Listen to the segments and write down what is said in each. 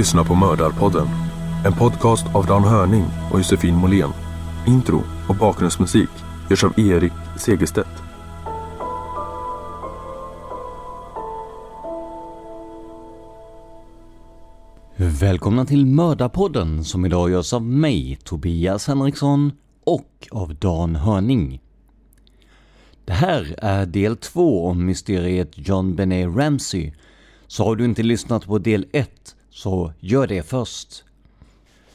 Lyssnar på Mördarpodden. En podcast av Dan Hörning och Josefin Måhlén. Intro och bakgrundsmusik görs av Erik Segerstedt. Välkomna till Mördarpodden som idag görs av mig, Tobias Henriksson och av Dan Hörning. Det här är del två om mysteriet John Benet Ramsey. Så har du inte lyssnat på del ett, så gör det först.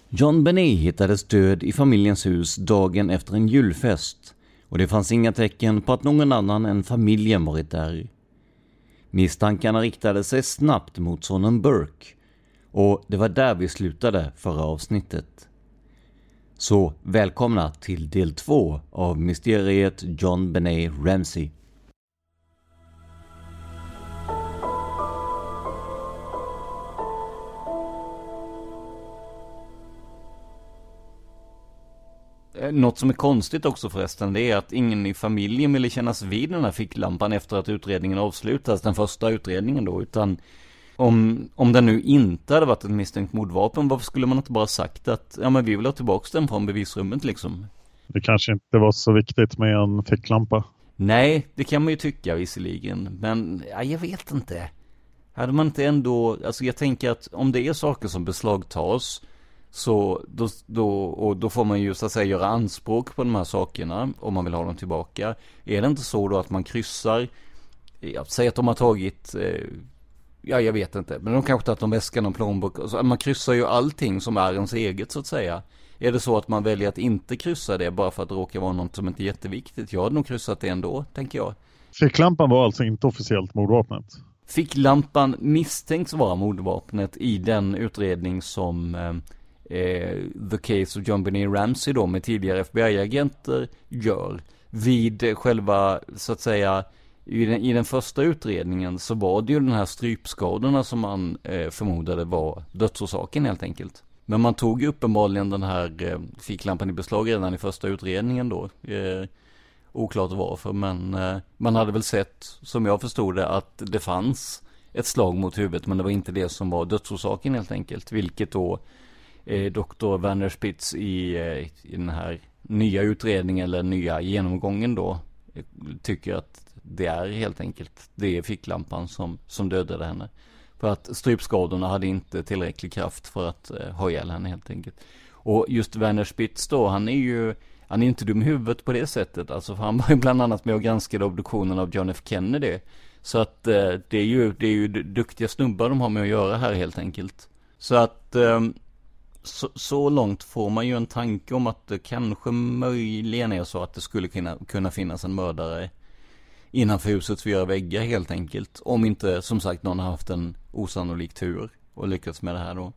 John Benet hittades död i familjens hus dagen efter en julfest och det fanns inga tecken på att någon annan än familjen varit där. Misstankarna riktade sig snabbt mot sonen Burke och det var där vi slutade förra avsnittet. Så välkomna till del två av mysteriet John Benet Ramsey. Något som är konstigt också förresten, det är att ingen i familjen ville kännas vid den här ficklampan efter att utredningen avslutas, den första utredningen då, utan om, om den nu inte hade varit ett misstänkt mordvapen, varför skulle man inte bara sagt att, ja men vi vill ha tillbaka den från bevisrummet liksom? Det kanske inte var så viktigt med en ficklampa. Nej, det kan man ju tycka visserligen, men ja, jag vet inte. Hade man inte ändå, alltså jag tänker att om det är saker som beslagtas, så då, då, och då får man ju så att säga göra anspråk på de här sakerna om man vill ha dem tillbaka. Är det inte så då att man kryssar, jag säger att de har tagit, eh, ja jag vet inte, men de kanske tagit en väska, någon plånbok, så, man kryssar ju allting som är ens eget så att säga. Är det så att man väljer att inte kryssa det bara för att det råkar vara något som inte är jätteviktigt? Jag hade nog kryssat det ändå, tänker jag. Ficklampan var alltså inte officiellt mordvapnet. Ficklampan misstänks vara mordvapnet i den utredning som eh, eh, The Case of John Benet Ramsey då med tidigare FBI-agenter gör. Vid själva, så att säga, i den, i den första utredningen så var det ju den här strypskadorna som man eh, förmodade var dödsorsaken helt enkelt. Men man tog ju uppenbarligen den här eh, ficklampan i beslag redan i första utredningen då. Eh, oklart varför, men eh, man hade väl sett, som jag förstod det, att det fanns ett slag mot huvudet, men det var inte det som var dödsorsaken helt enkelt. Vilket då eh, doktor Werner Spitz i, eh, i den här nya utredningen eller nya genomgången då eh, tycker att det är helt enkelt det är ficklampan som, som dödade henne. För att strypskadorna hade inte tillräcklig kraft för att eh, ha ihjäl henne helt enkelt. Och just Werner Spitz då, han är ju, han är inte dum i huvudet på det sättet. Alltså för han var ju bland annat med och granskade obduktionen av John F Kennedy. Så att eh, det är ju, det är ju duktiga snubbar de har med att göra här helt enkelt. Så att eh, så, så, långt får man ju en tanke om att det kanske möjligen är så att det skulle kunna, kunna finnas en mördare innanför husets fyra väggar helt enkelt. Om inte som sagt någon har haft en osannolik tur och lyckats med det här då.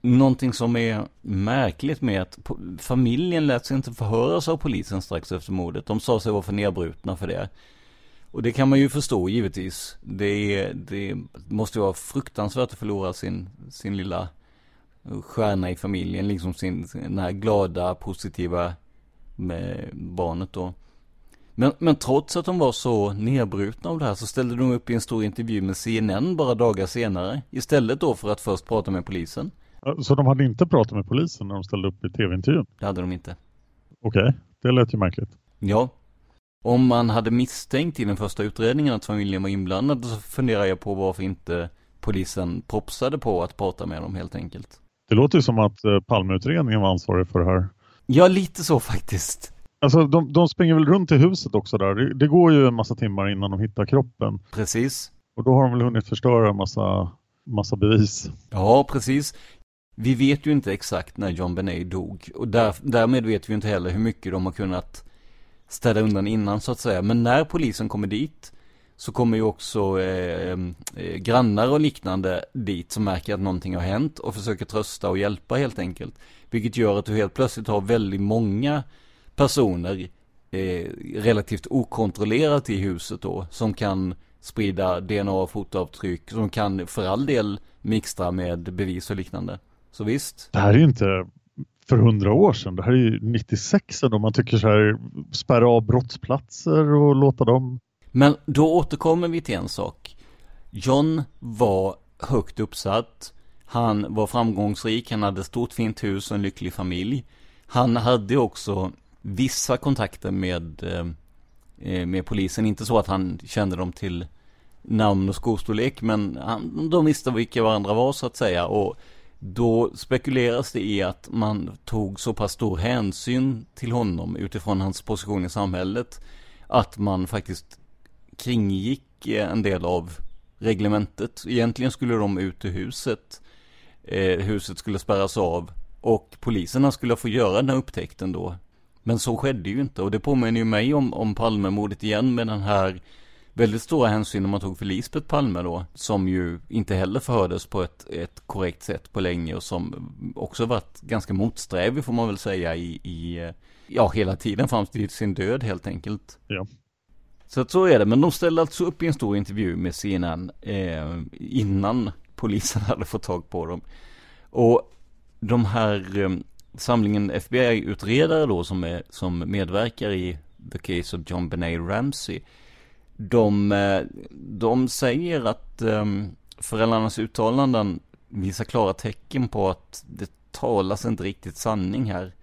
Någonting som är märkligt med att familjen lät sig inte förhöras av polisen strax efter mordet. De sa sig vara för nedbrutna för det. Och det kan man ju förstå givetvis. Det, det måste vara fruktansvärt att förlora sin, sin lilla stjärna i familjen. Liksom sin, den här glada, positiva med barnet då. Men, men trots att de var så nedbrutna av det här så ställde de upp i en stor intervju med CNN bara dagar senare. Istället då för att först prata med polisen. Så de hade inte pratat med polisen när de ställde upp i tv-intervjun? Det hade de inte. Okej, okay. det lät ju märkligt. Ja. Om man hade misstänkt i den första utredningen att familjen var inblandad så funderar jag på varför inte polisen propsade på att prata med dem helt enkelt. Det låter ju som att eh, Palmeutredningen var ansvarig för det här. Ja, lite så faktiskt. Alltså de, de springer väl runt i huset också där. Det, det, går ju en massa timmar innan de hittar kroppen. Precis. Och då har de väl hunnit förstöra en massa, massa bevis. Ja, precis. Vi vet ju inte exakt när John Benet dog. Och där, därmed vet vi inte heller hur mycket de har kunnat städa undan innan så att säga. Men när polisen kommer dit så kommer ju också eh, eh, grannar och liknande dit som märker att någonting har hänt och försöker trösta och hjälpa helt enkelt. Vilket gör att du helt plötsligt har väldigt många personer eh, relativt okontrollerat i huset då som kan sprida DNA och fotavtryck som kan för all del mixtra med bevis och liknande. Så visst. Det här är ju inte för hundra år sedan. Det här är ju 96 då man tycker så här spärra av brottsplatser och låta dem. Men då återkommer vi till en sak. John var högt uppsatt. Han var framgångsrik, han hade stort fint hus och en lycklig familj. Han hade också vissa kontakter med, eh, eh, med polisen. Inte så att han kände dem till namn och skostorlek, men han, de visste vilka varandra var så att säga. Och då spekuleras det i att man tog så pass stor hänsyn till honom utifrån hans position i samhället. Att man faktiskt kringgick eh, en del av reglementet. Egentligen skulle de ut ur huset. Eh, huset skulle spärras av. Och poliserna skulle få göra den här upptäckten då. Men så skedde ju inte och det påminner ju mig om, om Palmemordet igen med den här väldigt stora hänsynen man tog för Lisbeth Palme då. Som ju inte heller förhördes på ett, ett korrekt sätt på länge och som också varit ganska motsträvig får man väl säga i, i ja hela tiden fram till sin död helt enkelt. Ja. Så att så är det, men de ställde alltså upp i en stor intervju med CNN eh, innan polisen hade fått tag på dem. Och de här eh, samlingen FBI-utredare då som, är, som medverkar i The Case of John Benet Ramsey. De, eh, de säger att eh, föräldrarnas uttalanden visar klara tecken på att det talas inte riktigt sanning här.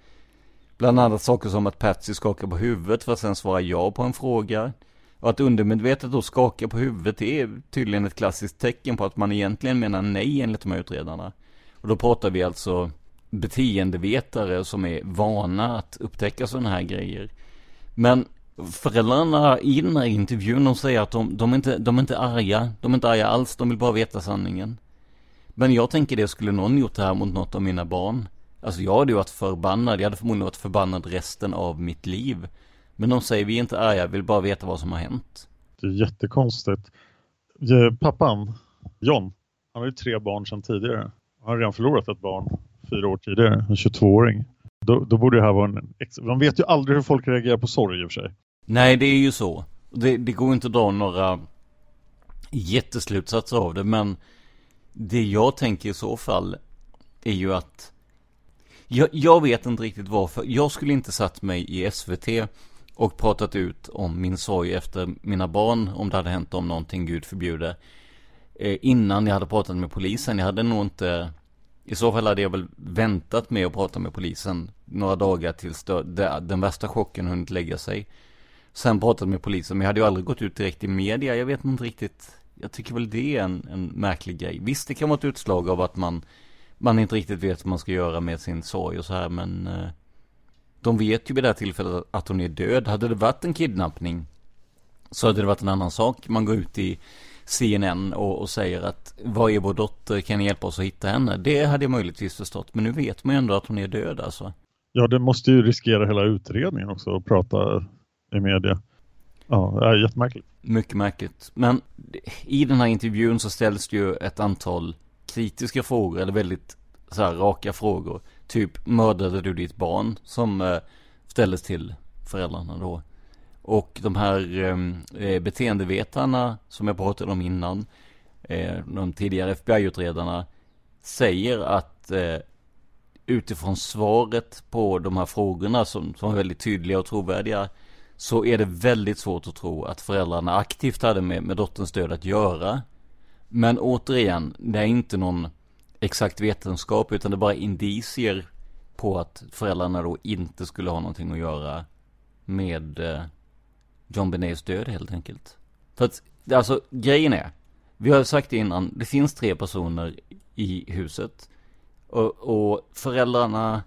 Bland annat saker som att Patsy skakar på huvudet för att sen svara ja på en fråga. Och att undermedvetet då skaka på huvudet är tydligen ett klassiskt tecken på att man egentligen menar nej enligt de här utredarna. Och då pratar vi alltså beteendevetare som är vana att upptäcka sådana här grejer. Men föräldrarna i den här intervjun, de säger att de, de, är inte, de är inte arga. De är inte arga alls, de vill bara veta sanningen. Men jag tänker det, skulle någon gjort det här mot något av mina barn? Alltså jag hade ju varit förbannad, jag hade förmodligen varit förbannad resten av mitt liv. Men de säger vi är inte arga, vill bara veta vad som har hänt. Det är jättekonstigt. Pappan, John, han har ju tre barn sedan tidigare. Han har redan förlorat ett barn fyra år tidigare, en 22-åring. Då, då borde det här vara en... De vet ju aldrig hur folk reagerar på sorg i och för sig. Nej, det är ju så. Det, det går inte att dra några jätteslutsatser av det, men det jag tänker i så fall är ju att jag, jag vet inte riktigt varför. Jag skulle inte satt mig i SVT och pratat ut om min sorg efter mina barn, om det hade hänt om någonting, gud förbjude. Eh, innan jag hade pratat med polisen. Jag hade nog inte, i så fall hade jag väl väntat med att prata med polisen några dagar tills den värsta chocken hunnit lägga sig. Sen pratat med polisen, men jag hade ju aldrig gått ut direkt i media. Jag vet inte riktigt. Jag tycker väl det är en, en märklig grej. Visst, det kan vara ett utslag av att man, man inte riktigt vet vad man ska göra med sin sorg och så här, men eh, de vet ju vid det här tillfället att hon är död. Hade det varit en kidnappning så hade det varit en annan sak. Man går ut i CNN och, och säger att vad är vår dotter, kan ni hjälpa oss att hitta henne? Det hade jag möjligtvis förstått, men nu vet man ju ändå att hon är död alltså. Ja, det måste ju riskera hela utredningen också att prata i media. Ja, det är jättemärkligt. Mycket märkligt. Men i den här intervjun så ställs det ju ett antal kritiska frågor, eller väldigt så här raka frågor. Typ, mördade du ditt barn? Som eh, ställdes till föräldrarna då. Och de här eh, eh, beteendevetarna som jag pratade om innan, eh, de tidigare FBI-utredarna, säger att eh, utifrån svaret på de här frågorna som, som är väldigt tydliga och trovärdiga, så är det väldigt svårt att tro att föräldrarna aktivt hade med, med dotterns död att göra. Men återigen, det är inte någon exakt vetenskap utan det är bara indicier på att föräldrarna då inte skulle ha någonting att göra med eh, John Benets död helt enkelt. För att, alltså grejen är, vi har sagt det innan, det finns tre personer i huset. Och, och föräldrarna,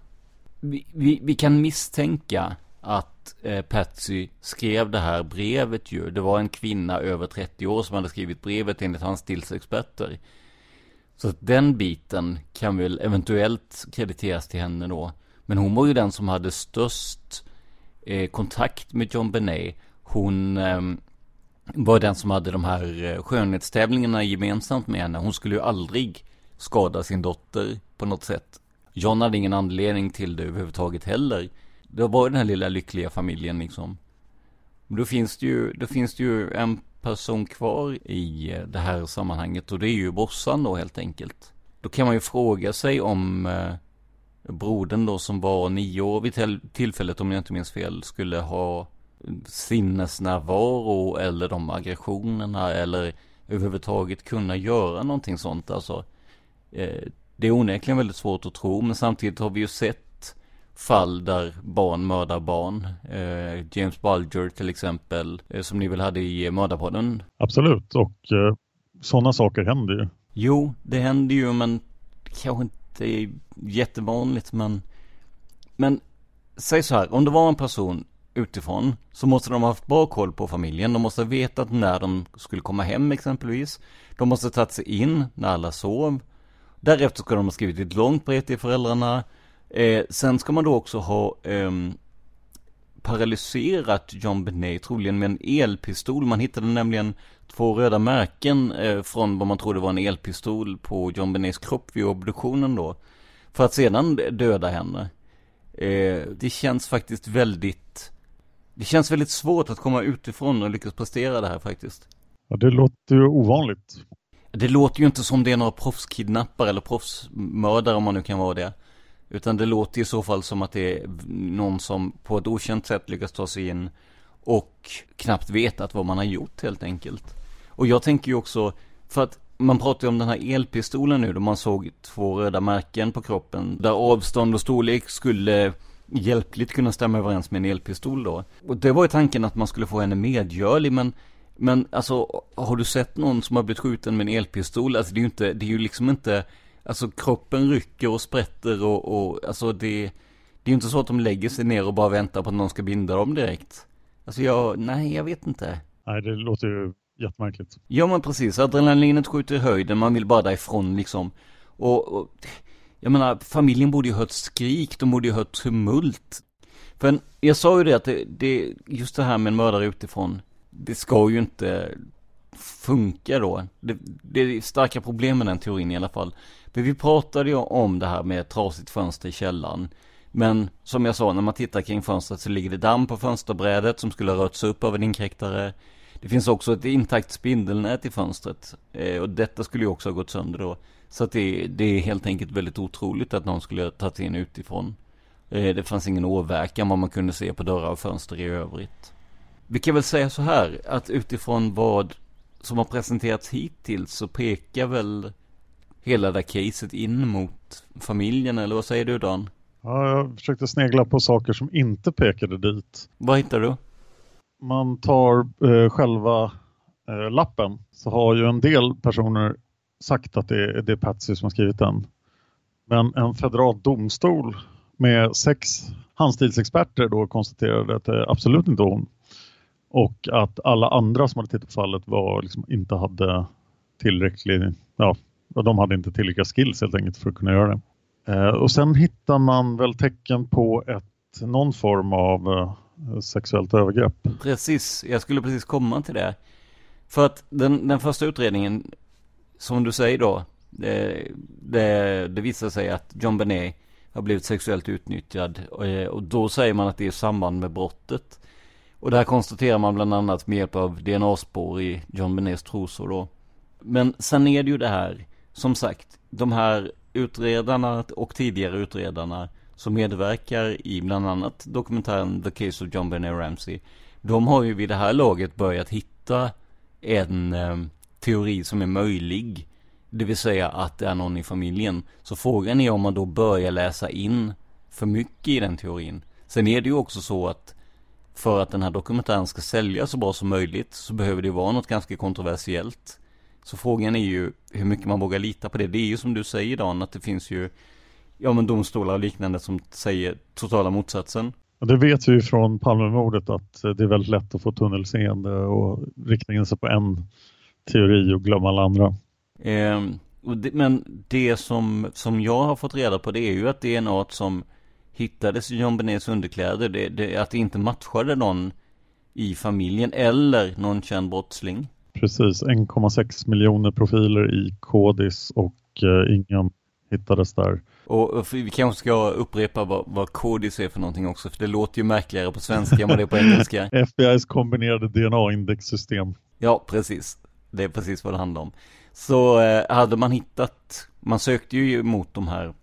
vi, vi, vi, kan misstänka att eh, Patsy skrev det här brevet ju. Det var en kvinna över 30 år som hade skrivit brevet enligt hans stilsexperter. Så att den biten kan väl eventuellt krediteras till henne då. Men hon var ju den som hade störst eh, kontakt med John Benet. Hon eh, var den som hade de här eh, skönhetstävlingarna gemensamt med henne. Hon skulle ju aldrig skada sin dotter på något sätt. John hade ingen anledning till det överhuvudtaget heller. Det var den här lilla lyckliga familjen liksom. Då finns det ju, då finns det ju en person kvar i eh, det här sammanhanget och det är ju brorsan då helt enkelt. Då kan man ju fråga sig om eh, brodern då som var nio år vid tillfället om jag inte minns fel skulle ha sinnesnärvaro eller de aggressionerna eller överhuvudtaget kunna göra någonting sånt alltså. Eh, det är onekligen väldigt svårt att tro men samtidigt har vi ju sett fall där barn mördar barn. Eh, James Bulger till exempel, eh, som ni väl hade i Mördarpodden? Absolut, och eh, sådana saker händer ju. Jo, det händer ju, men kanske inte jättevanligt, men men säg så här, om det var en person utifrån så måste de ha haft bra koll på familjen. De måste ha vetat när de skulle komma hem exempelvis. De måste ha tagit sig in när alla sov. Därefter ska de ha skrivit ett långt brev till föräldrarna. Eh, sen ska man då också ha eh, paralyserat John Benet, troligen med en elpistol. Man hittade nämligen två röda märken eh, från vad man trodde var en elpistol på John Benets kropp vid obduktionen då. För att sedan döda henne. Eh, det känns faktiskt väldigt det känns väldigt svårt att komma utifrån och lyckas prestera det här faktiskt. Ja, det låter ju ovanligt. Det låter ju inte som det är några proffskidnappare eller proffsmördare om man nu kan vara det. Utan det låter i så fall som att det är någon som på ett okänt sätt lyckas ta sig in och knappt vetat vad man har gjort helt enkelt. Och jag tänker ju också, för att man pratar ju om den här elpistolen nu då man såg två röda märken på kroppen där avstånd och storlek skulle hjälpligt kunna stämma överens med en elpistol då. Och det var ju tanken att man skulle få henne medgörlig men men alltså, har du sett någon som har blivit skjuten med en elpistol? Alltså det är ju inte, det är ju liksom inte Alltså kroppen rycker och sprätter och, och alltså det, det är ju inte så att de lägger sig ner och bara väntar på att någon ska binda dem direkt. Alltså jag, nej jag vet inte. Nej det låter ju jättemärkligt. Ja men precis, adrenalinet skjuter i höjden, man vill bara därifrån liksom. Och, och jag menar, familjen borde ju hört skrik, de borde ju hört tumult. För jag sa ju det att det, det, just det här med en mördare utifrån, det ska ju inte funka då. Det, det är starka problem med den teorin i alla fall. För vi pratade ju om det här med ett trasigt fönster i källaren. Men som jag sa, när man tittar kring fönstret så ligger det damm på fönsterbrädet som skulle ha rörts upp av en inkräktare. Det finns också ett intakt spindelnät i fönstret. Eh, och detta skulle ju också ha gått sönder då. Så att det, det är helt enkelt väldigt otroligt att någon skulle ha tagit in utifrån. Eh, det fanns ingen åverkan vad man kunde se på dörrar och fönster i övrigt. Vi kan väl säga så här, att utifrån vad som har presenterats hittills så pekar väl hela det caset in mot familjen, eller vad säger du Dan? Ja, jag försökte snegla på saker som inte pekade dit. Vad hittar du? Man tar eh, själva eh, lappen så har ju en del personer sagt att det är, det är Patsy som har skrivit den. Men en federal domstol med sex handstilsexperter då konstaterade att det absolut inte hon. Och att alla andra som hade tittat på fallet var liksom inte hade tillräcklig, ja, och de hade inte tillräckliga skills helt enkelt för att kunna göra det. Eh, och sen hittar man väl tecken på ett, någon form av eh, sexuellt övergrepp. Precis, jag skulle precis komma till det. För att den, den första utredningen, som du säger då, det, det, det visar sig att John Benet har blivit sexuellt utnyttjad. Och, och då säger man att det är i samband med brottet. Och det här konstaterar man bland annat med hjälp av DNA-spår i John Benets trosor då. Men sen är det ju det här, som sagt, de här utredarna och tidigare utredarna som medverkar i bland annat dokumentären The Case of John Benet Ramsey. De har ju vid det här laget börjat hitta en eh, teori som är möjlig. Det vill säga att det är någon i familjen. Så frågan är om man då börjar läsa in för mycket i den teorin. Sen är det ju också så att för att den här dokumentären ska säljas så bra som möjligt så behöver det vara något ganska kontroversiellt. Så frågan är ju hur mycket man vågar lita på det. Det är ju som du säger Dan, att det finns ju ja men domstolar och liknande som säger totala motsatsen. Det vet vi ju från Palmemordet att det är väldigt lätt att få tunnelseende och rikta in sig på en teori och glömma alla andra. Eh, det, men det som, som jag har fått reda på det är ju att det är något som hittades i John Benets underkläder. Det, det, att det inte matchade någon i familjen eller någon känd brottsling. Precis, 1,6 miljoner profiler i kodis och eh, ingen hittades där. Och, vi kanske ska upprepa vad, vad kodis är för någonting också, för det låter ju märkligare på svenska än vad det är på engelska. FBI's kombinerade DNA-indexsystem. Ja, precis. Det är precis vad det handlar om. Så eh, hade man hittat, man sökte ju mot de här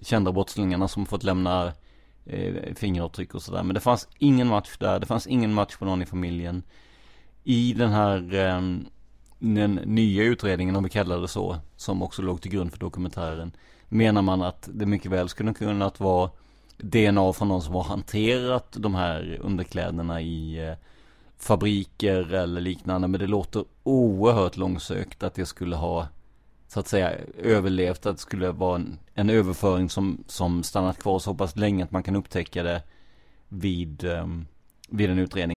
kända brottslingarna som fått lämna eh, fingeravtryck och sådär. Men det fanns ingen match där, det fanns ingen match på någon i familjen. I den här ehm, den nya utredningen, om vi kallar det så, som också låg till grund för dokumentären, menar man att det mycket väl skulle kunna vara DNA från någon som har hanterat de här underkläderna i eh, fabriker eller liknande. Men det låter oerhört långsökt att det skulle ha så att säga överlevt, att det skulle vara en, en överföring som, som stannat kvar så pass länge att man kan upptäcka det vid, ehm, vid en utredning.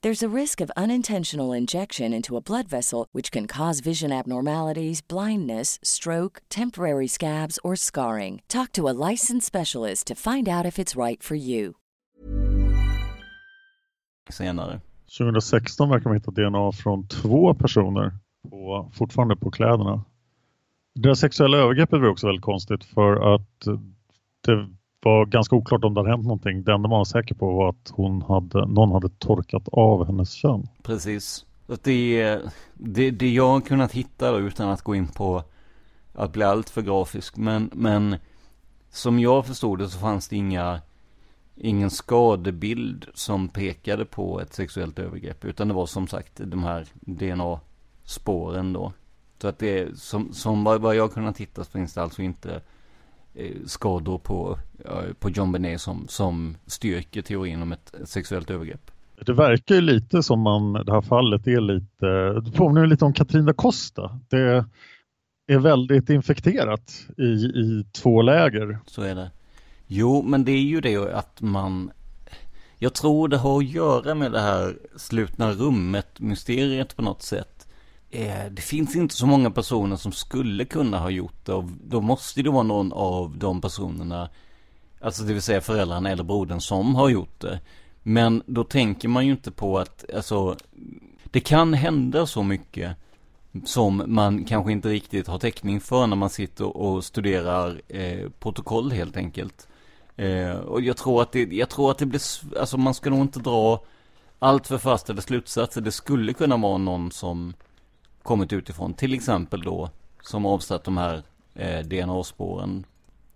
There's a risk of unintentional injection into a blood vessel, which can cause vision abnormalities, blindness, stroke, temporary scabs, or scarring. Talk to a licensed specialist to find out if it's right for you. senare. 2016 verkar man hitta DNA från två personer på, fortfarande på kläderna. Deras sexuella övergreppet var också väldigt konstigt för att det var ganska oklart om det hade hänt någonting. Det enda man var säker på var att hon hade, någon hade torkat av hennes kön. Precis. Det, det, det jag har kunnat hitta då, utan att gå in på att bli allt för grafisk. Men, men som jag förstod det så fanns det inga, ingen skadebild som pekade på ett sexuellt övergrepp. Utan det var som sagt de här DNA-spåren då. Så att det, som, som vad jag har kunnat hitta så finns det alltså inte skador på, eh, på John Benet som, som styrker teorin om ett sexuellt övergrepp. Det verkar ju lite som man, det här fallet är lite, det påminner lite om Katrina Costa. Det är väldigt infekterat i, i två läger. Så är det. Jo, men det är ju det att man... Jag tror det har att göra med det här slutna rummet-mysteriet på något sätt. Eh, det finns inte så många personer som skulle kunna ha gjort det och då måste det vara någon av de personerna, alltså det vill säga föräldrarna eller brodern som har gjort det. Men då tänker man ju inte på att, alltså, det kan hända så mycket som man kanske inte riktigt har täckning för när man sitter och studerar eh, protokoll helt enkelt. Eh, och jag tror att det, jag tror att det blir, alltså man ska nog inte dra allt för fastställda slutsatser. Det skulle kunna vara någon som kommit utifrån, till exempel då, som avsatt de här eh, DNA-spåren.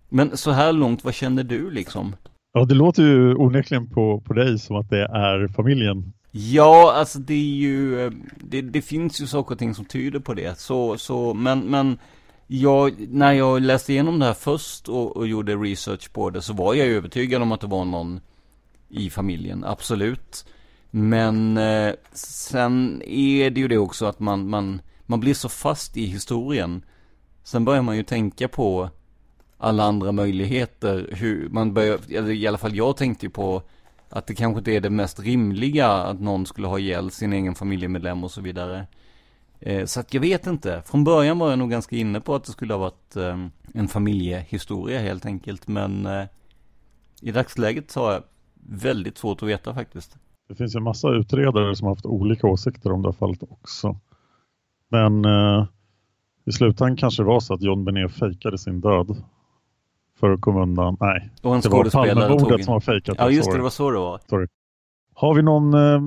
Men så här långt, vad känner du liksom? Ja, det låter ju onekligen på, på dig som att det är familjen. Ja, alltså det är ju, eh, det, det finns ju saker och ting som tyder på det. Så, så, men, men jag, när jag läste igenom det här först och, och gjorde research på det så var jag övertygad om att det var någon i familjen, absolut. Men eh, sen är det ju det också att man, man, man blir så fast i historien. Sen börjar man ju tänka på alla andra möjligheter. Hur man börjar, i alla fall jag tänkte ju på att det kanske inte är det mest rimliga att någon skulle ha ihjäl sin egen familjemedlem och så vidare. Eh, så att jag vet inte. Från början var jag nog ganska inne på att det skulle ha varit eh, en familjehistoria helt enkelt. Men eh, i dagsläget så har jag väldigt svårt att veta faktiskt. Det finns ju en massa utredare som har haft olika åsikter om det här fallet också. Men eh, i slutändan kanske det var så att John Benet fejkade sin död. För att komma undan. Nej, Och det var Palmemordet som var fejkat. Ja just det, det var så det var. Sorry. Har vi någon, eh,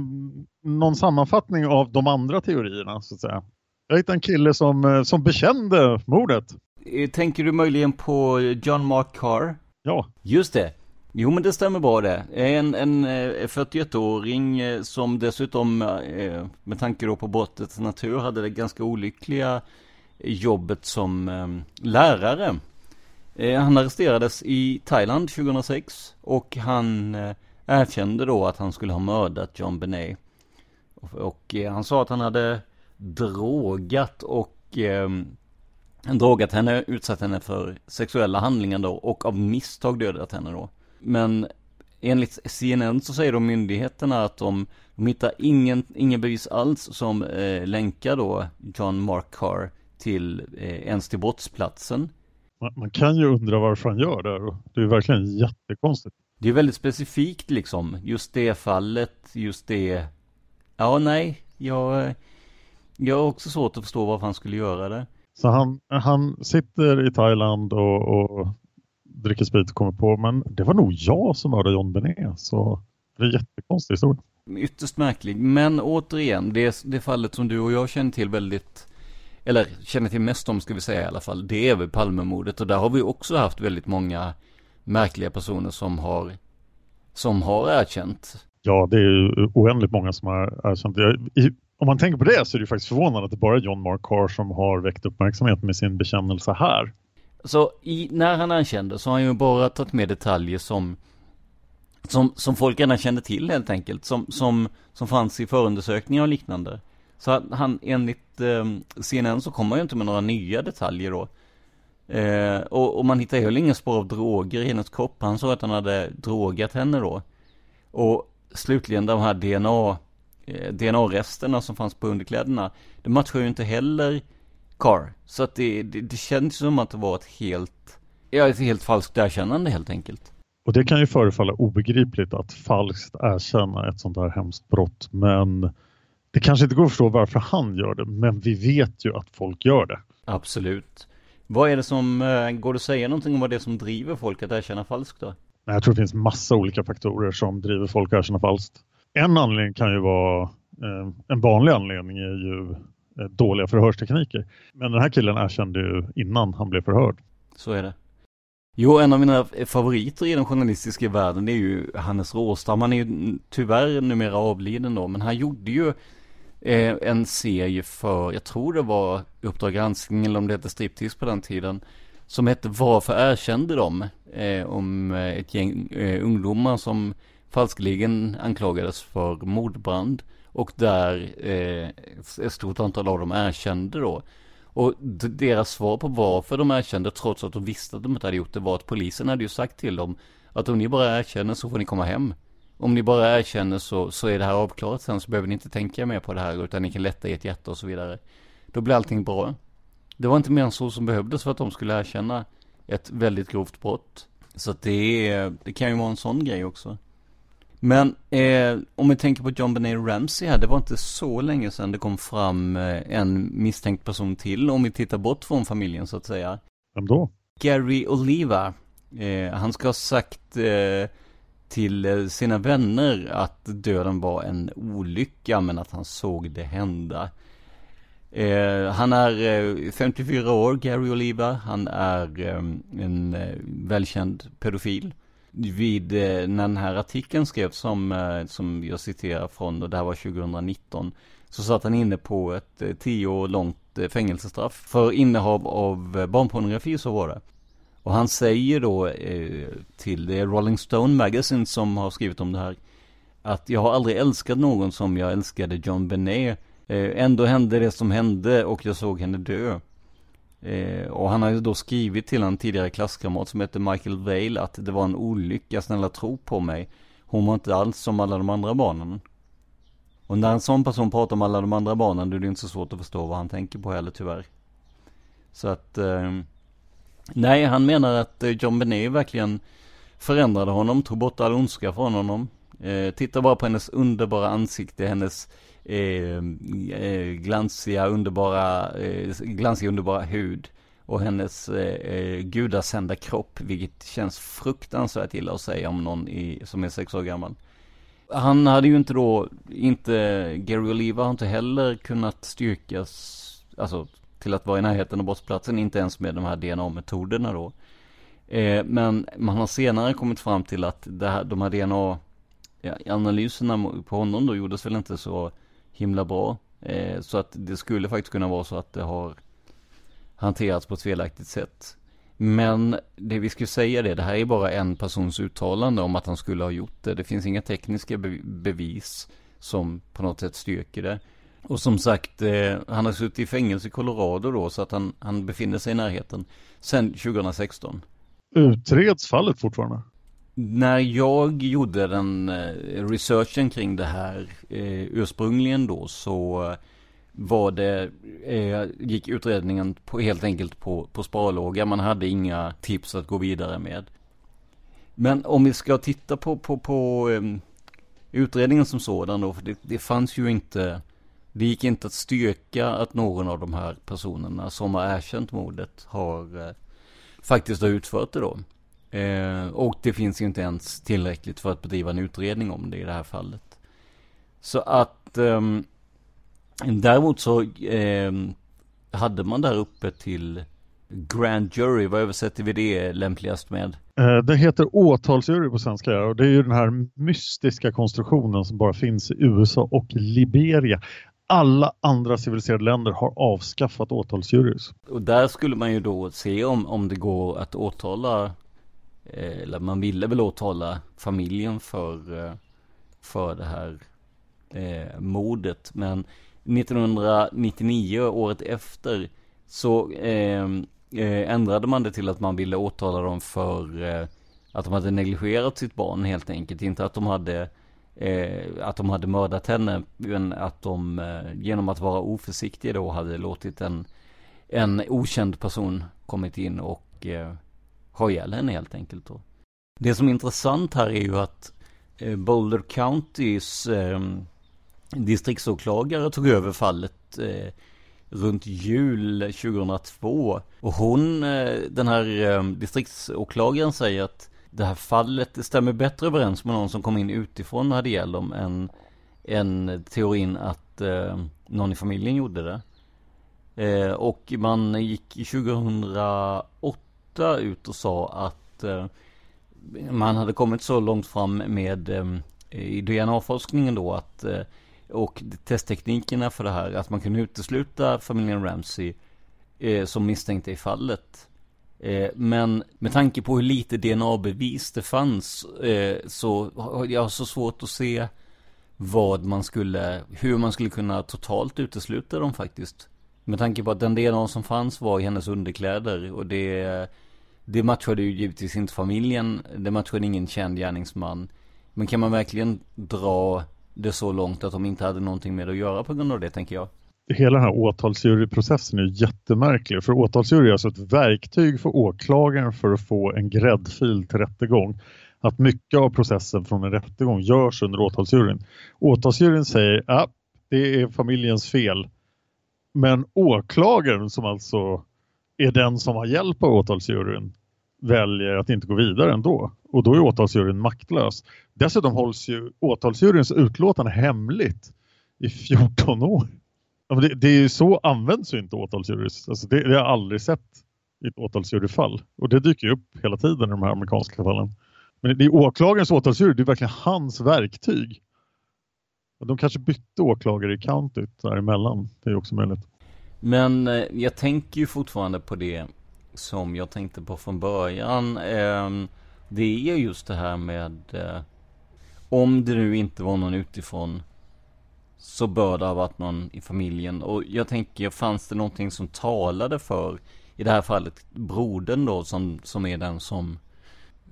någon sammanfattning av de andra teorierna så att säga? Jag hittade en kille som, eh, som bekände mordet. Eh, Tänker du möjligen på John Mark Carr? Ja. Just det. Jo men det stämmer bra det. En, en eh, 41-åring eh, som dessutom eh, med tanke då på brottets natur hade det ganska olyckliga jobbet som lärare. Han arresterades i Thailand 2006 och han erkände då att han skulle ha mördat John Benet. Och, han sa att han hade drogat och eh, drogat henne, utsatt henne för sexuella handlingar då och av misstag dödat henne då. Men enligt CNN så säger de myndigheterna att de, de hittar ingen, ingen bevis alls som eh, länkar då John Mark Carr till, eh, ens till brottsplatsen. Man, man kan ju undra varför han gör det. Det är verkligen jättekonstigt. Det är väldigt specifikt liksom, just det fallet, just det, ja nej, jag, jag har också svårt att förstå varför han skulle göra det. Så han, han sitter i Thailand och, och dricker sprit och kommer på, men det var nog jag som mördade John Benet. Så det är en jättekonstig historia. Ytterst märklig, men återigen, det, det fallet som du och jag känner till väldigt, eller känner till mest om ska vi säga i alla fall, det är väl Palmemordet och där har vi också haft väldigt många märkliga personer som har, som har erkänt. Ja, det är ju oändligt många som har erkänt. I, om man tänker på det så är det ju faktiskt förvånande att det bara är John Mark Carr som har väckt uppmärksamhet med sin bekännelse här så i, när han erkände så har han ju bara tagit med detaljer som som, som folk redan kände till helt enkelt, som, som, som fanns i förundersökningar och liknande. Så han enligt eh, CNN så kommer han ju inte med några nya detaljer då. Eh, och, och, man hittar heller inga spår av droger i hennes kropp. Han sa att han hade drogat henne då. Och slutligen de här DNA, eh, DNA-resterna som fanns på underkläderna. Det matchar ju inte heller Carr. Så att det, det, det känns som att det var ett helt, ja ett helt falskt erkännande helt enkelt. Och det kan ju förefalla obegripligt att falskt erkänna ett sånt här hemskt brott. Men det kanske inte går att förstå varför han gör det. Men vi vet ju att folk gör det. Absolut. Vad är det som, eh, går det att säga någonting om vad det är som driver folk att erkänna falskt då? Jag tror det finns massa olika faktorer som driver folk att erkänna falskt. En anledning kan ju vara, eh, en vanlig anledning är ju Eh, dåliga förhörstekniker. Men den här killen erkände ju innan han blev förhörd. Så är det. Jo, en av mina favoriter i den journalistiska världen är ju Hannes Råstam. Han är ju tyvärr numera avliden då, men han gjorde ju eh, en serie för, jag tror det var Uppdrag granskning eller om det hette Striptease på den tiden. Som hette Varför erkände de? Eh, om eh, ett gäng eh, ungdomar som falskligen anklagades för mordbrand. Och där eh, ett stort antal av dem erkände då. Och deras svar på varför de erkände trots att de visste att de inte hade gjort det var att polisen hade ju sagt till dem att om ni bara erkänner så får ni komma hem. Om ni bara erkänner så, så är det här avklarat sen så behöver ni inte tänka mer på det här utan ni kan lätta ert hjärta och så vidare. Då blir allting bra. Det var inte mer än så som behövdes för att de skulle erkänna ett väldigt grovt brott. Så att det, är, det kan ju vara en sån grej också. Men eh, om vi tänker på John Benet Ramsey här, det var inte så länge sedan det kom fram eh, en misstänkt person till, om vi tittar bort från familjen så att säga. Vem då? Gary Oliva. Eh, han ska ha sagt eh, till eh, sina vänner att döden var en olycka, men att han såg det hända. Eh, han är 54 år, Gary Oliva. Han är en välkänd pedofil vid eh, när den här artikeln skrevs som, eh, som jag citerar från, och det här var 2019, så satt han inne på ett eh, tio år långt fängelsestraff för innehav av barnpornografi, så var det. Och han säger då eh, till det Rolling Stone Magazine som har skrivit om det här, att jag har aldrig älskat någon som jag älskade John Benet. Eh, ändå hände det som hände och jag såg henne dö. Eh, och han har ju då skrivit till en tidigare klasskamrat som heter Michael Vale att det var en olycka, snälla tro på mig. Hon var inte alls som alla de andra barnen. Och när en sån person pratar om alla de andra barnen, då är det inte så svårt att förstå vad han tänker på heller tyvärr. Så att, eh, nej han menar att eh, John Benet verkligen förändrade honom, tog bort all ondska från honom. Eh, titta bara på hennes underbara ansikte, hennes Eh, eh, glansiga, underbara, eh, glansiga, underbara hud och hennes eh, eh, gudasända kropp, vilket känns fruktansvärt illa att säga om någon i, som är sex år gammal. Han hade ju inte då, inte, Gary Oliva har inte heller kunnat styrkas, alltså till att vara i närheten av brottsplatsen, inte ens med de här DNA-metoderna då. Eh, men man har senare kommit fram till att det här, de här DNA-analyserna på honom då gjordes väl inte så himla bra. Eh, så att det skulle faktiskt kunna vara så att det har hanterats på ett felaktigt sätt. Men det vi skulle säga det, det här är bara en persons uttalande om att han skulle ha gjort det. Det finns inga tekniska bevis som på något sätt styrker det. Och som sagt, eh, han har suttit i fängelse i Colorado då, så att han, han befinner sig i närheten. Sen 2016. Utreds fallet fortfarande? När jag gjorde den eh, researchen kring det här eh, ursprungligen då så var det, eh, gick utredningen på, helt enkelt på, på sparlåga. Man hade inga tips att gå vidare med. Men om vi ska titta på, på, på eh, utredningen som sådan då, för det, det fanns ju inte, det gick inte att styrka att någon av de här personerna som har erkänt mordet har eh, faktiskt har utfört det då. Eh, och det finns ju inte ens tillräckligt för att bedriva en utredning om det i det här fallet. Så att eh, däremot så eh, hade man där uppe till Grand Jury, vad översätter vi det lämpligast med? Eh, det heter åtalsjury på svenska och det är ju den här mystiska konstruktionen som bara finns i USA och Liberia. alla andra civiliserade länder har avskaffat åtalsjurys. Och där skulle man ju då se om, om det går att åtala, Eh, eller man ville väl åtala familjen för, eh, för det här eh, mordet. Men 1999, året efter, så eh, eh, ändrade man det till att man ville åtala dem för eh, att de hade negligerat sitt barn helt enkelt. Inte att de hade eh, att de hade mördat henne, men att de eh, genom att vara oförsiktiga då hade låtit en, en okänd person kommit in och eh, ha ihjäl henne helt enkelt då. Det som är intressant här är ju att eh, Boulder Countys eh, distriktsåklagare tog över fallet eh, runt jul 2002. Och hon, eh, den här eh, distriktsåklagaren säger att det här fallet stämmer bättre överens med någon som kom in utifrån och hade ihjäl dem än, än teorin att eh, någon i familjen gjorde det. Eh, och man gick 2008 ut och sa att eh, man hade kommit så långt fram med eh, i DNA-forskningen då att eh, och testteknikerna för det här att man kunde utesluta familjen Ramsey eh, som misstänkte i fallet. Eh, men med tanke på hur lite DNA-bevis det fanns eh, så har jag så svårt att se vad man skulle, hur man skulle kunna totalt utesluta dem faktiskt. Med tanke på att den DNA som fanns var i hennes underkläder och det, det matchade ju givetvis inte familjen, det matchade ingen känd gärningsman. Men kan man verkligen dra det så långt att de inte hade någonting med att göra på grund av det tänker jag? hela den här åtalsjuryprocessen är jättemärklig. För åtalsjury är alltså ett verktyg för åklagaren för att få en gräddfil till rättegång. Att mycket av processen från en rättegång görs under åtalsjuryn. Åtalsjuryn säger att ah, det är familjens fel. Men åklagaren som alltså är den som har hjälp av åtalsjuryn väljer att inte gå vidare ändå. Och då är åtalsjuryn maktlös. Dessutom hålls ju åtalsjuryns utlåtande hemligt i 14 år. Det, det är ju så används ju inte åtalsjurys. Alltså det, det har jag aldrig sett i ett åtalsjuryfall. Och det dyker ju upp hela tiden i de här amerikanska fallen. Men det är åklagarens åtalsjury, det är verkligen hans verktyg. De kanske bytte åklagare i countyt däremellan. Det är också möjligt. Men eh, jag tänker ju fortfarande på det som jag tänkte på från början. Eh, det är just det här med eh, om det nu inte var någon utifrån så bör det ha varit någon i familjen. Och jag tänker, fanns det någonting som talade för, i det här fallet, brodern då, som, som är den som,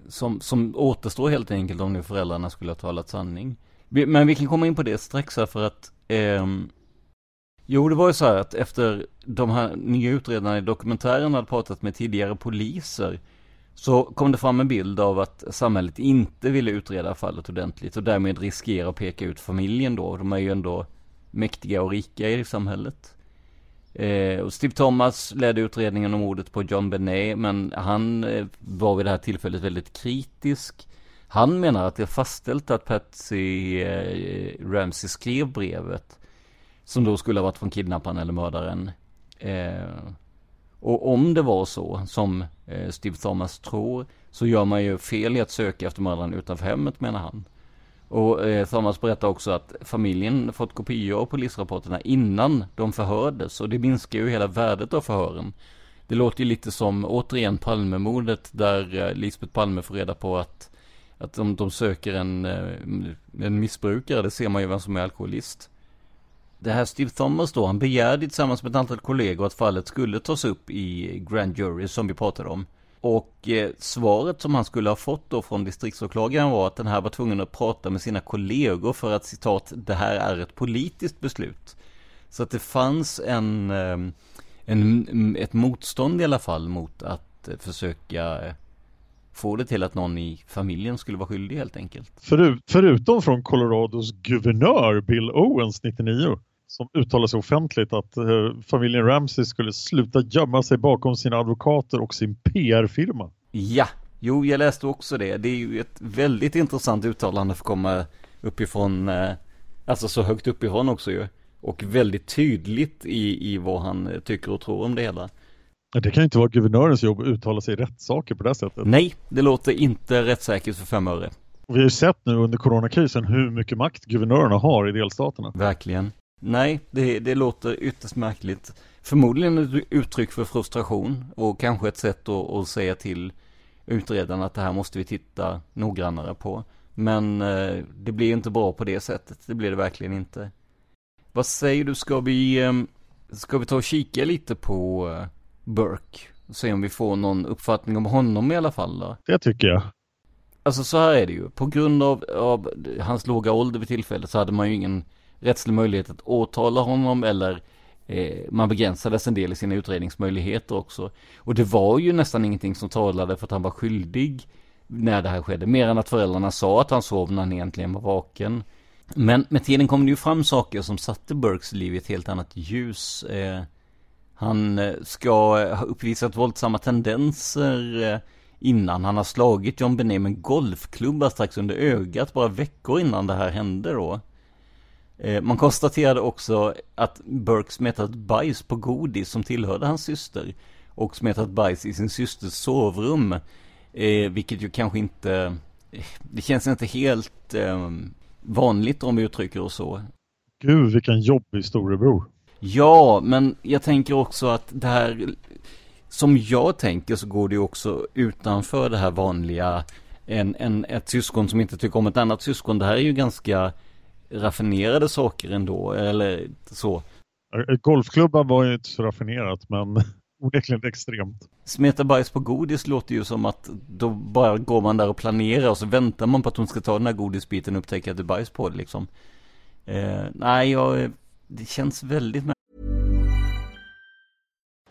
som, som återstår helt enkelt om nu föräldrarna skulle ha talat sanning. Men vi kan komma in på det strax här för att, eh, jo det var ju så här att efter de här nya utredarna i dokumentären hade pratat med tidigare poliser, så kom det fram en bild av att samhället inte ville utreda fallet ordentligt och därmed riskera att peka ut familjen då. De är ju ändå mäktiga och rika i samhället. Eh, och Steve Thomas ledde utredningen om mordet på John Benet, men han eh, var vid det här tillfället väldigt kritisk. Han menar att det är fastställt att Patsy eh, Ramsey skrev brevet, som då skulle ha varit från kidnapparen eller mördaren. Eh, och om det var så som eh, Steve Thomas tror så gör man ju fel i att söka efter mördaren utanför hemmet menar han. Och eh, Thomas berättar också att familjen fått kopior av polisrapporterna innan de förhördes och det minskar ju hela värdet av förhören. Det låter ju lite som återigen Palmemordet där eh, Lisbeth Palme får reda på att att de, de söker en, eh, en missbrukare, det ser man ju vem som är alkoholist det här Steve Thomas då, han begärde tillsammans med ett antal kollegor att fallet skulle tas upp i Grand Jury som vi pratade om. Och eh, svaret som han skulle ha fått då från distriktsåklagaren var att den här var tvungen att prata med sina kollegor för att citat, det här är ett politiskt beslut. Så att det fanns en, eh, en ett motstånd i alla fall mot att eh, försöka eh, få det till att någon i familjen skulle vara skyldig helt enkelt. Förut, förutom från Colorados guvernör Bill Owens 99 som uttalade sig offentligt att eh, familjen Ramsey skulle sluta gömma sig bakom sina advokater och sin PR-firma. Ja, jo jag läste också det. Det är ju ett väldigt intressant uttalande för att komma uppifrån, eh, alltså så högt uppifrån också ju. Och väldigt tydligt i, i vad han tycker och tror om det hela. Det kan inte vara guvernörens jobb att uttala sig i rättssaker på det sättet. Nej, det låter inte rättssäkert för fem öre. Vi har ju sett nu under coronakrisen hur mycket makt guvernörerna har i delstaterna. Verkligen. Nej, det, det låter ytterst märkligt. Förmodligen ett uttryck för frustration och kanske ett sätt att, att säga till utredarna att det här måste vi titta noggrannare på. Men eh, det blir inte bra på det sättet, det blir det verkligen inte. Vad säger du, ska vi, eh, ska vi ta och kika lite på eh, Burke? Se om vi får någon uppfattning om honom i alla fall då? Det tycker jag. Alltså så här är det ju. På grund av, av hans låga ålder vid tillfället så hade man ju ingen rättslig möjlighet att åtala honom eller eh, man begränsades en del i sina utredningsmöjligheter också. Och det var ju nästan ingenting som talade för att han var skyldig när det här skedde. Mer än att föräldrarna sa att han sov när han egentligen var vaken. Men med tiden kom det ju fram saker som satte Burkes liv i ett helt annat ljus. Eh, han eh, ska ha uppvisat våldsamma tendenser eh, innan. Han har slagit John Benet med golfklubba strax under ögat bara veckor innan det här hände då. Eh, man konstaterade också att Burke smetat bajs på godis som tillhörde hans syster. Och smetat bajs i sin systers sovrum. Eh, vilket ju kanske inte, det känns inte helt eh, vanligt om vi uttrycker oss så. Gud vilken jobbig storebror. Ja, men jag tänker också att det här, som jag tänker så går det ju också utanför det här vanliga, en, en, ett syskon som inte tycker om ett annat syskon. Det här är ju ganska raffinerade saker ändå, eller så. Golfklubban var ju inte så raffinerat, men onekligen extremt. Smeta bajs på godis låter ju som att då bara går man där och planerar och så väntar man på att hon ska ta den här godisbiten och upptäcka att det är bajs på det liksom. Eh, nej, jag, det känns väldigt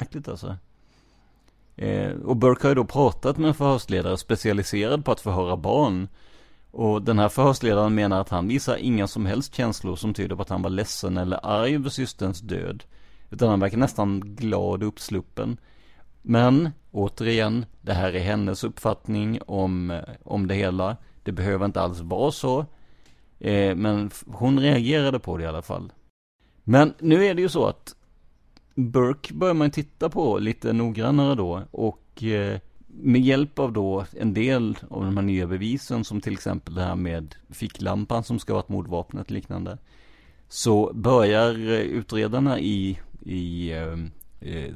Märkligt alltså. Eh, och Burke har ju då pratat med en förhörsledare specialiserad på att förhöra barn. Och den här förhörsledaren menar att han visar inga som helst känslor som tyder på att han var ledsen eller arg över systerns död. Utan han verkar nästan glad och uppsluppen. Men, återigen, det här är hennes uppfattning om, eh, om det hela. Det behöver inte alls vara så. Eh, men hon reagerade på det i alla fall. Men nu är det ju så att Burke börjar man titta på lite noggrannare då och eh, med hjälp av då en del av de här nya bevisen som till exempel det här med ficklampan som ska vara ett mordvapnet och liknande. Så börjar eh, utredarna i, i uh,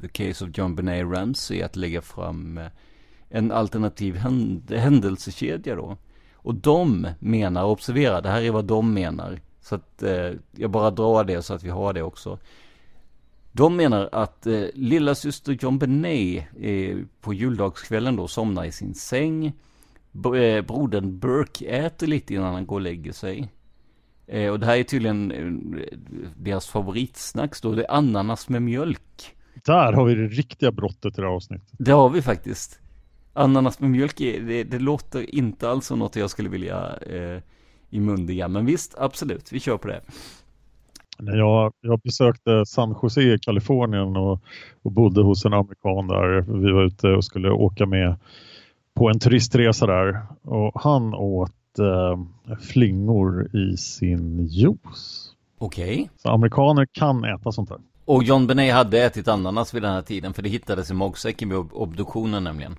The Case of John Benet Ramsey att lägga fram en alternativ händelsekedja då. Och de menar, observera, det här är vad de menar. Så att eh, jag bara drar det så att vi har det också. De menar att eh, lilla syster John Benet eh, på juldagskvällen då somnar i sin säng. B eh, brodern Burke äter lite innan han går och lägger sig. Eh, och det här är tydligen eh, deras favoritsnack då. Det är ananas med mjölk. Där har vi det riktiga brottet i det här avsnittet. Det har vi faktiskt. Ananas med mjölk, det, det låter inte alls som något jag skulle vilja eh, mundiga. Men visst, absolut, vi kör på det. När jag, jag besökte San Jose i Kalifornien och, och bodde hos en amerikan där. Vi var ute och skulle åka med på en turistresa där och han åt eh, flingor i sin juice. Okej. Så amerikaner kan äta sånt där. Och John Benet hade ätit ananas vid den här tiden, för det hittades i magsäcken vid ob- obduktionen nämligen.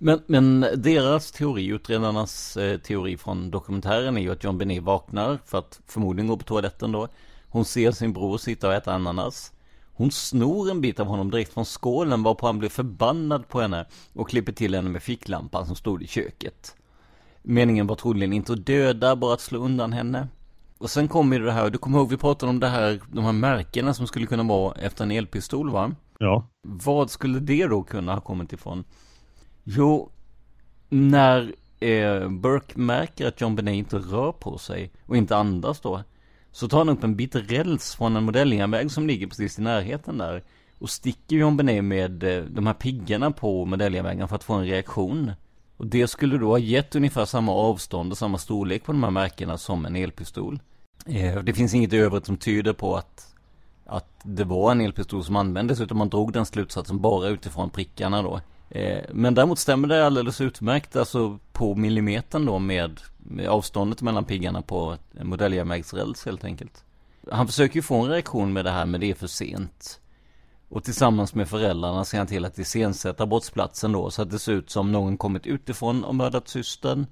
Men, men deras teori, utredarnas eh, teori från dokumentären är ju att John Benet vaknar för att förmodligen gå på toaletten då. Hon ser sin bror sitta och äta ananas. Hon snor en bit av honom direkt från skålen varpå han blir förbannad på henne och klipper till henne med ficklampan som stod i köket. Meningen var troligen inte att döda, bara att slå undan henne. Och sen kommer ju det här, du kommer ihåg vi pratade om det här, de här märkena som skulle kunna vara efter en elpistol va? Ja. Vad skulle det då kunna ha kommit ifrån? Jo, när eh, Burke märker att John Benet inte rör på sig och inte andas då, så tar han upp en bit räls från en modelljärnväg som ligger precis i närheten där och sticker John Benet med eh, de här piggarna på modelljärnvägen för att få en reaktion. Och det skulle då ha gett ungefär samma avstånd och samma storlek på de här märkena som en elpistol. Eh, det finns inget i övrigt som tyder på att, att det var en elpistol som användes utan man drog den slutsatsen bara utifrån prickarna då. Eh, men däremot stämmer det alldeles utmärkt alltså på millimetern då med, med avståndet mellan piggarna på en modelljärnvägsräls helt enkelt. Han försöker ju få en reaktion med det här men det är för sent. Och tillsammans med föräldrarna ser han till att iscensätta brottsplatsen då så att det ser ut som någon kommit utifrån och mördat systern.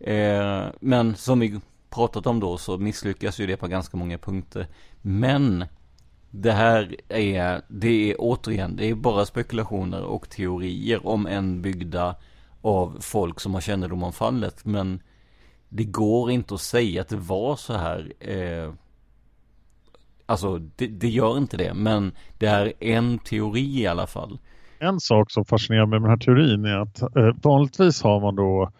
Eh, men som vi pratat om då så misslyckas ju det på ganska många punkter. Men det här är, det är återigen, det är bara spekulationer och teorier om en byggda av folk som har kännedom om fallet. Men det går inte att säga att det var så här. Eh, alltså, det, det gör inte det. Men det är en teori i alla fall. En sak som fascinerar mig med den här teorin är att eh, vanligtvis har man då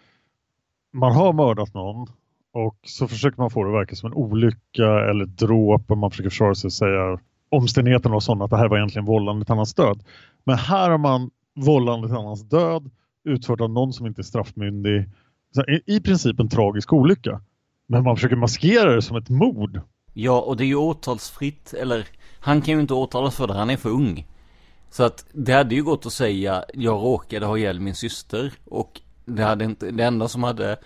man har mördat någon och så försöker man få det att verka som en olycka eller ett dråp och man försöker försvara sig och säga omständigheterna var sådana att det här var egentligen vållande till annans död. Men här har man vållande till annans död utfört av någon som inte är straffmyndig. Så i, I princip en tragisk olycka. Men man försöker maskera det som ett mord. Ja, och det är ju åtalsfritt, eller han kan ju inte åtalas för det, han är för ung. Så att det hade ju gått att säga, jag råkade ha ihjäl min syster och det hade inte, det enda som hade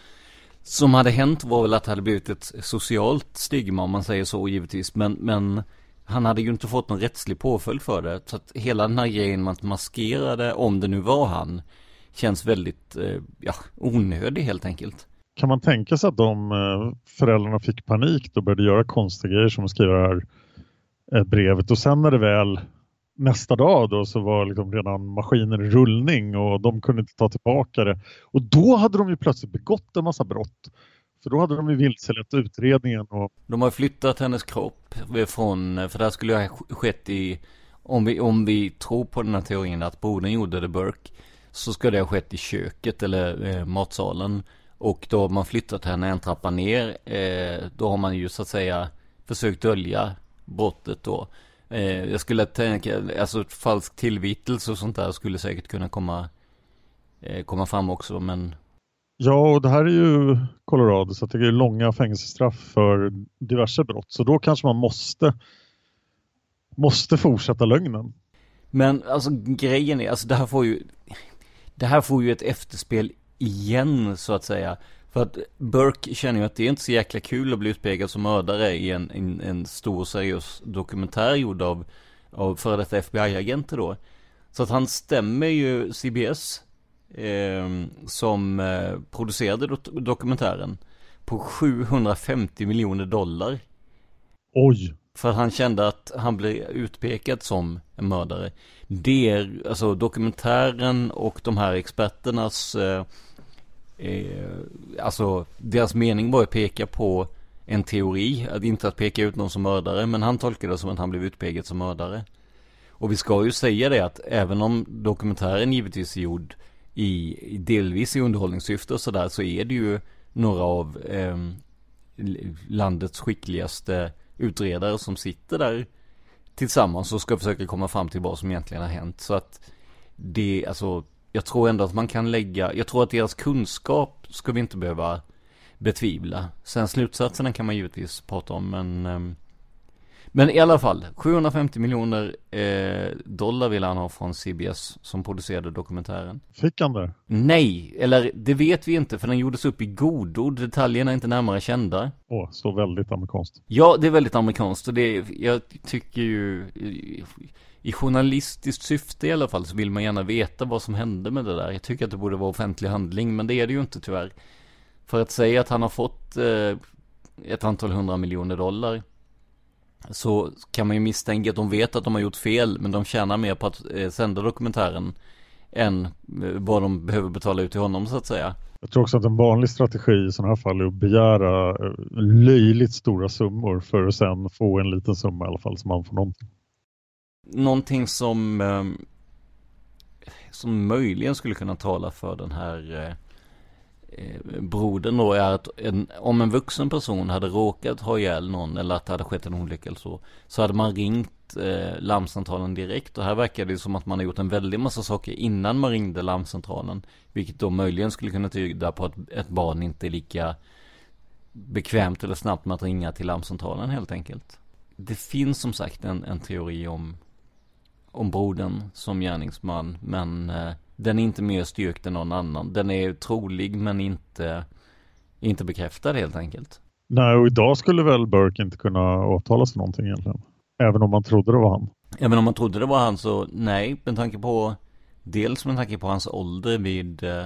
som hade hänt var väl att det hade blivit ett socialt stigma om man säger så givetvis. Men, men han hade ju inte fått någon rättslig påföljd för det. Så att hela den här grejen med att maskera det, om det nu var han, känns väldigt, eh, ja, onödig helt enkelt. Kan man tänka sig att de eh, föräldrarna fick panik och började göra konstiga grejer som att skriva det här eh, brevet och sen när det väl nästa dag då så var liksom redan maskinen i rullning och de kunde inte ta tillbaka det. Och då hade de ju plötsligt begått en massa brott. För då hade de ju vilselett utredningen. Och... De har flyttat hennes kropp från, för det här skulle ha skett i, om vi, om vi tror på den här teorin att brodern gjorde det Burke, så ska det ha skett i köket eller eh, matsalen. Och då har man flyttat henne en trappa ner, eh, då har man ju så att säga försökt dölja brottet då. Eh, jag skulle tänka, alltså falsk tillvitelse och sånt där skulle säkert kunna komma, eh, komma fram också, men Ja, och det här är ju Colorado så det är långa fängelsestraff för diverse brott. Så då kanske man måste måste fortsätta lögnen. Men alltså grejen är, alltså det här får ju Det här får ju ett efterspel igen så att säga. För att Burke känner ju att det är inte så jäkla kul att bli utpekad som mördare i en, en, en stor seriös dokumentär gjord av, av före detta FBI-agenter då. Så att han stämmer ju CBS som eh, producerade do dokumentären på 750 miljoner dollar. Oj! För han kände att han blev utpekad som en mördare. Det är, alltså dokumentären och de här experternas, eh, eh, alltså deras mening var att peka på en teori, att inte att peka ut någon som mördare, men han tolkade det som att han blev utpekad som mördare. Och vi ska ju säga det att även om dokumentären givetvis är gjord i, delvis i underhållningssyfte och sådär, så är det ju några av eh, landets skickligaste utredare som sitter där tillsammans och ska försöka komma fram till vad som egentligen har hänt. Så att det, alltså, jag tror ändå att man kan lägga, jag tror att deras kunskap ska vi inte behöva betvivla. Sen slutsatserna kan man givetvis prata om, men, eh, men i alla fall, 750 miljoner eh, dollar vill han ha från CBS som producerade dokumentären. Fick han det? Nej, eller det vet vi inte för den gjordes upp i godo. Detaljerna är inte närmare kända. Åh, så väldigt amerikanskt. Ja, det är väldigt amerikanskt och det jag tycker ju i, i journalistiskt syfte i alla fall så vill man gärna veta vad som hände med det där. Jag tycker att det borde vara offentlig handling, men det är det ju inte tyvärr. För att säga att han har fått eh, ett antal hundra miljoner dollar så kan man ju misstänka att de vet att de har gjort fel, men de tjänar mer på att eh, sända dokumentären än eh, vad de behöver betala ut till honom så att säga. Jag tror också att en vanlig strategi i sådana här fall är att begära eh, löjligt stora summor för att sen få en liten summa i alla fall som man får någonting. Någonting som eh, som möjligen skulle kunna tala för den här Eh, brodern då är att en, om en vuxen person hade råkat ha ihjäl någon eller att det hade skett en olycka eller så, så hade man ringt eh, larmcentralen direkt och här verkar det som att man har gjort en väldig massa saker innan man ringde larmcentralen, vilket då möjligen skulle kunna tyda på att ett barn inte är lika bekvämt eller snabbt med att ringa till larmcentralen helt enkelt. Det finns som sagt en, en teori om om brodern som gärningsman, men eh, den är inte mer styrkt än någon annan. Den är trolig men inte, inte bekräftad helt enkelt. Nej, och idag skulle väl Burke inte kunna åtalas för någonting egentligen. Även om man trodde det var han. Även om man trodde det var han så nej, med tanke på dels med tanke på hans ålder vid, eh,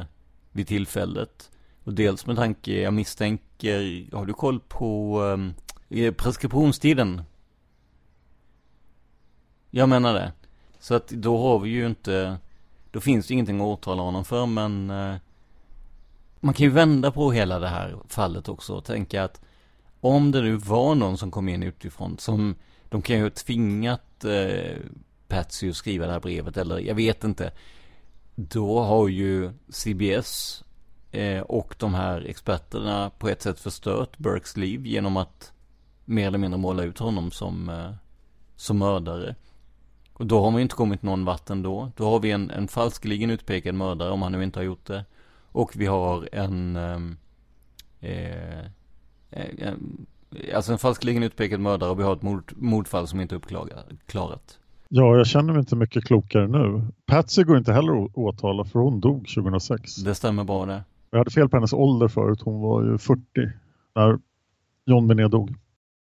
vid tillfället. Och dels med tanke, jag misstänker, har du koll på eh, preskriptionstiden? Jag menar det. Så att då har vi ju inte, då finns det ingenting att åtala honom för men eh, man kan ju vända på hela det här fallet också och tänka att om det nu var någon som kom in utifrån som de kan ju ha tvingat eh, Patsy att skriva det här brevet eller jag vet inte. Då har ju CBS eh, och de här experterna på ett sätt förstört Burkes liv genom att mer eller mindre måla ut honom som, eh, som mördare. Och då har man ju inte kommit någon vart ändå. Då har vi en, en falskeligen utpekad mördare om han nu inte har gjort det. Och vi har en, ehm, eh, eh, alltså en falskeligen utpekad mördare och vi har ett mord, mordfall som inte är uppklarat. Ja, jag känner mig inte mycket klokare nu. Patsy går inte heller att åtala för hon dog 2006. Det stämmer bra det. Jag hade fel på hennes ålder förut. Hon var ju 40 när John Benet dog.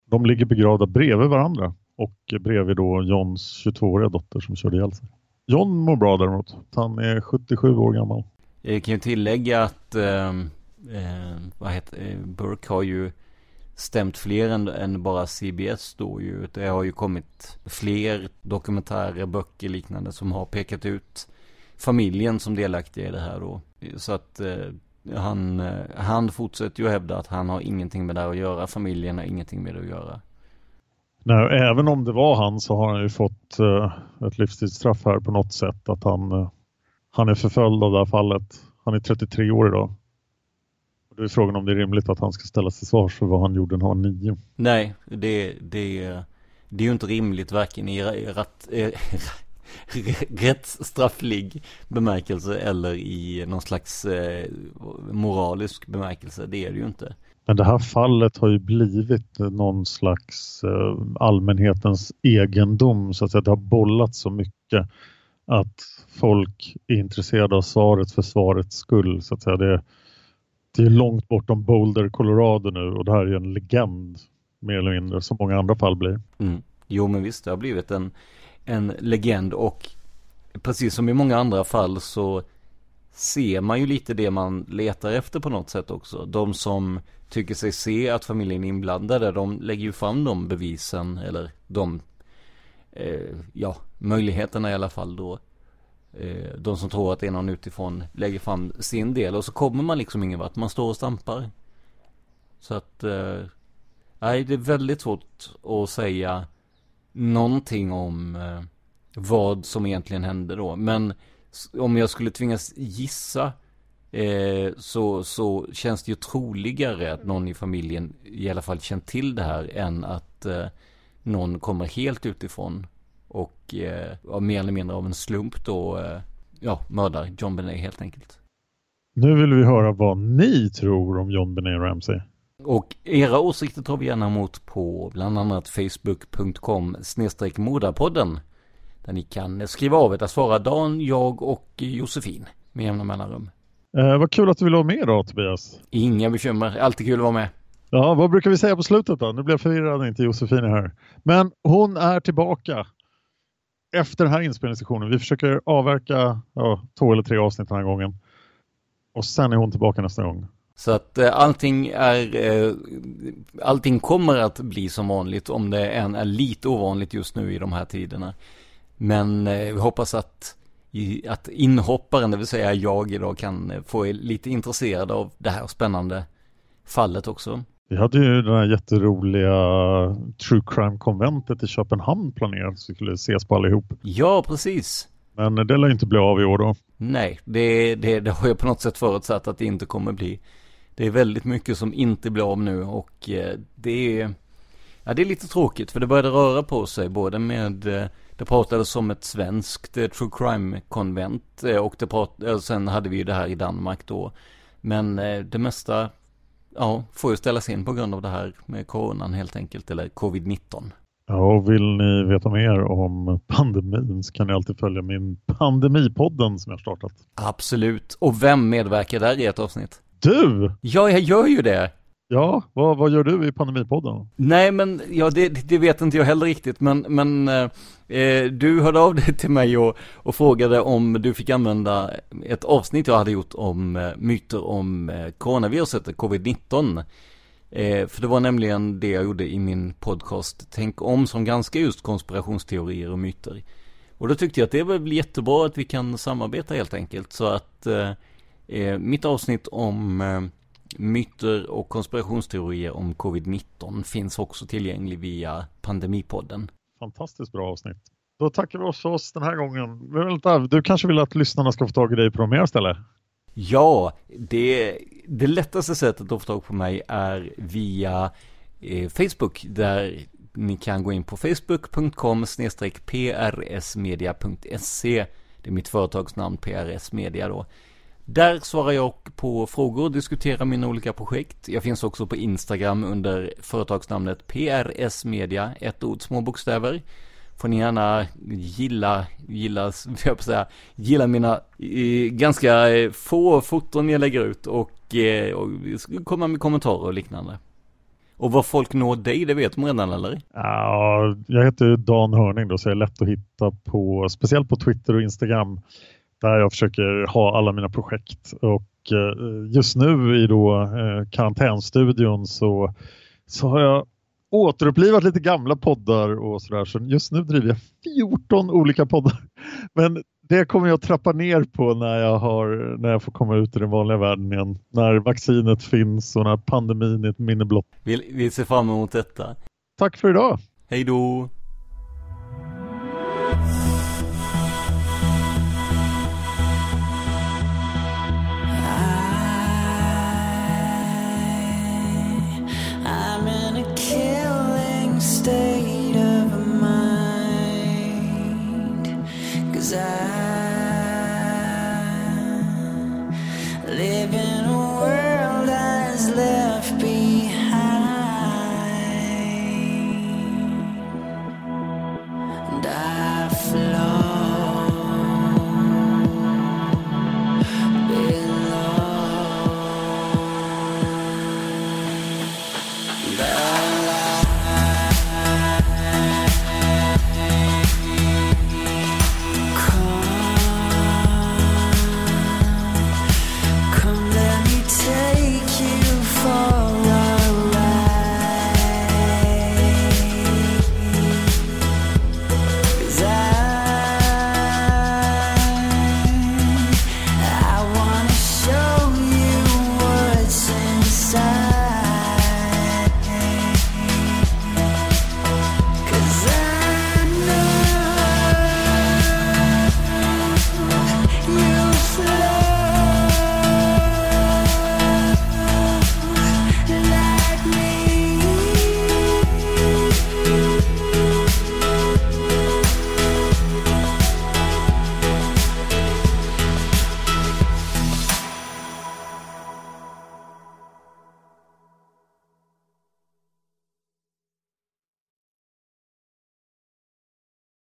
De ligger begravda bredvid varandra och bredvid då Johns 22-åriga dotter som körde ihjäl sig. John mår bra däremot. Han är 77 år gammal. Jag kan ju tillägga att ehm, eh, vad heter, eh, Burke har ju stämt fler än, än, bara CBS då ju. Det har ju kommit fler dokumentärer, böcker liknande som har pekat ut familjen som delaktiga i det här då. Så att eh, han, eh, han fortsätter ju att hävda att han har ingenting med det här att göra. Familjen har ingenting med det att göra. Nej, även om det var han så har han ju fått uh, ett livstidsstraff här på något sätt. Att han, uh, han är förföljd av det här fallet. Han är 33 år idag. Och då är frågan om det är rimligt att han ska ställas till svars för vad han gjorde när han var nio. Nej, det, det, det är ju inte rimligt varken i rätt, eh, rättsstrafflig bemärkelse eller i någon slags moralisk bemärkelse. Det är det ju inte. Men det här fallet har ju blivit någon slags eh, allmänhetens egendom så att säga. Det har bollat så mycket att folk är intresserade av svaret för svarets skull så att säga. Det, det är långt bortom Boulder, Colorado nu och det här är en legend mer eller mindre som många andra fall blir. Mm. Jo men visst, det har blivit en, en legend och precis som i många andra fall så ser man ju lite det man letar efter på något sätt också. De som tycker sig se att familjen är inblandade, de lägger ju fram de bevisen eller de, eh, ja, möjligheterna i alla fall då. Eh, de som tror att det är någon utifrån lägger fram sin del och så kommer man liksom ingen vart, man står och stampar. Så att, eh, nej det är väldigt svårt att säga någonting om eh, vad som egentligen hände då. Men om jag skulle tvingas gissa eh, så, så känns det ju troligare att någon i familjen i alla fall känt till det här än att eh, någon kommer helt utifrån och eh, mer eller mindre av en slump då eh, ja, mördar John Benet helt enkelt. Nu vill vi höra vad ni tror om John Benet Ramsey. Och era åsikter tar vi gärna emot på bland annat facebook.com modapodden. Där ni kan skriva av er, där svarar Dan, jag och Josefin med jämna mellanrum. Eh, vad kul att du vill vara med idag Tobias. Inga bekymmer, alltid kul att vara med. Ja, vad brukar vi säga på slutet då? Nu blev jag förvirrad inte Josefin är här. Men hon är tillbaka efter den här inspelningssessionen. Vi försöker avverka ja, två eller tre avsnitt den här gången. Och sen är hon tillbaka nästa gång. Så att eh, allting är, eh, allting kommer att bli som vanligt om det än är lite ovanligt just nu i de här tiderna. Men eh, vi hoppas att, att inhopparen, det vill säga jag idag, kan eh, få er lite intresserad av det här spännande fallet också. Vi hade ju det här jätteroliga True Crime-konventet i Köpenhamn planerat så vi skulle ses på allihop. Ja, precis. Men det lär inte bli av i år då. Nej, det, det, det har jag på något sätt förutsatt att det inte kommer bli. Det är väldigt mycket som inte blir av nu och eh, det är, ja, det är lite tråkigt för det började röra på sig både med, eh, det pratades om ett svenskt eh, true crime-konvent och det prat, sen hade vi ju det här i Danmark då. Men det mesta, ja, får ju ställas in på grund av det här med coronan helt enkelt, eller covid-19. Ja, och vill ni veta mer om pandemin så kan ni alltid följa min pandemipodden som jag startat. Absolut. Och vem medverkar där i ett avsnitt? Du! Ja, jag gör ju det. Ja, vad, vad gör du i Pandemipodden? Nej, men ja, det, det vet inte jag heller riktigt, men, men eh, eh, du hörde av dig till mig och, och frågade om du fick använda ett avsnitt jag hade gjort om eh, myter om eh, coronaviruset, covid-19. Eh, för det var nämligen det jag gjorde i min podcast Tänk om som ganska just konspirationsteorier och myter. Och då tyckte jag att det var jättebra att vi kan samarbeta helt enkelt. Så att eh, eh, mitt avsnitt om eh, myter och konspirationsteorier om covid-19 finns också tillgänglig via Pandemipodden. Fantastiskt bra avsnitt. Då tackar vi oss för oss den här gången. Vänta, du kanske vill att lyssnarna ska få tag i dig på de mer ställen? Ja, det, det lättaste sättet att få tag på mig är via eh, Facebook där ni kan gå in på facebook.com prsmedia.se Det är mitt företagsnamn PRS Media då. Där svarar jag på frågor och diskuterar mina olika projekt. Jag finns också på Instagram under företagsnamnet PRS Media, ett ord, små bokstäver får ni gärna gilla, gilla, jag på säga, gilla mina eh, ganska eh, få foton jag lägger ut och, eh, och komma med kommentarer och liknande. Och var folk når dig, det vet de redan eller? Ja, jag heter Dan Hörning då, så jag är lätt att hitta på, speciellt på Twitter och Instagram, där jag försöker ha alla mina projekt. Och eh, just nu i då eh, karantänstudion så, så har jag återupplivat lite gamla poddar och sådär. Så just nu driver jag 14 olika poddar. Men det kommer jag trappa ner på när jag, har, när jag får komma ut i den vanliga världen igen. När vaccinet finns och när pandemin är ett minne blott. Vi, vi ser fram emot detta. Tack för idag. Hej då.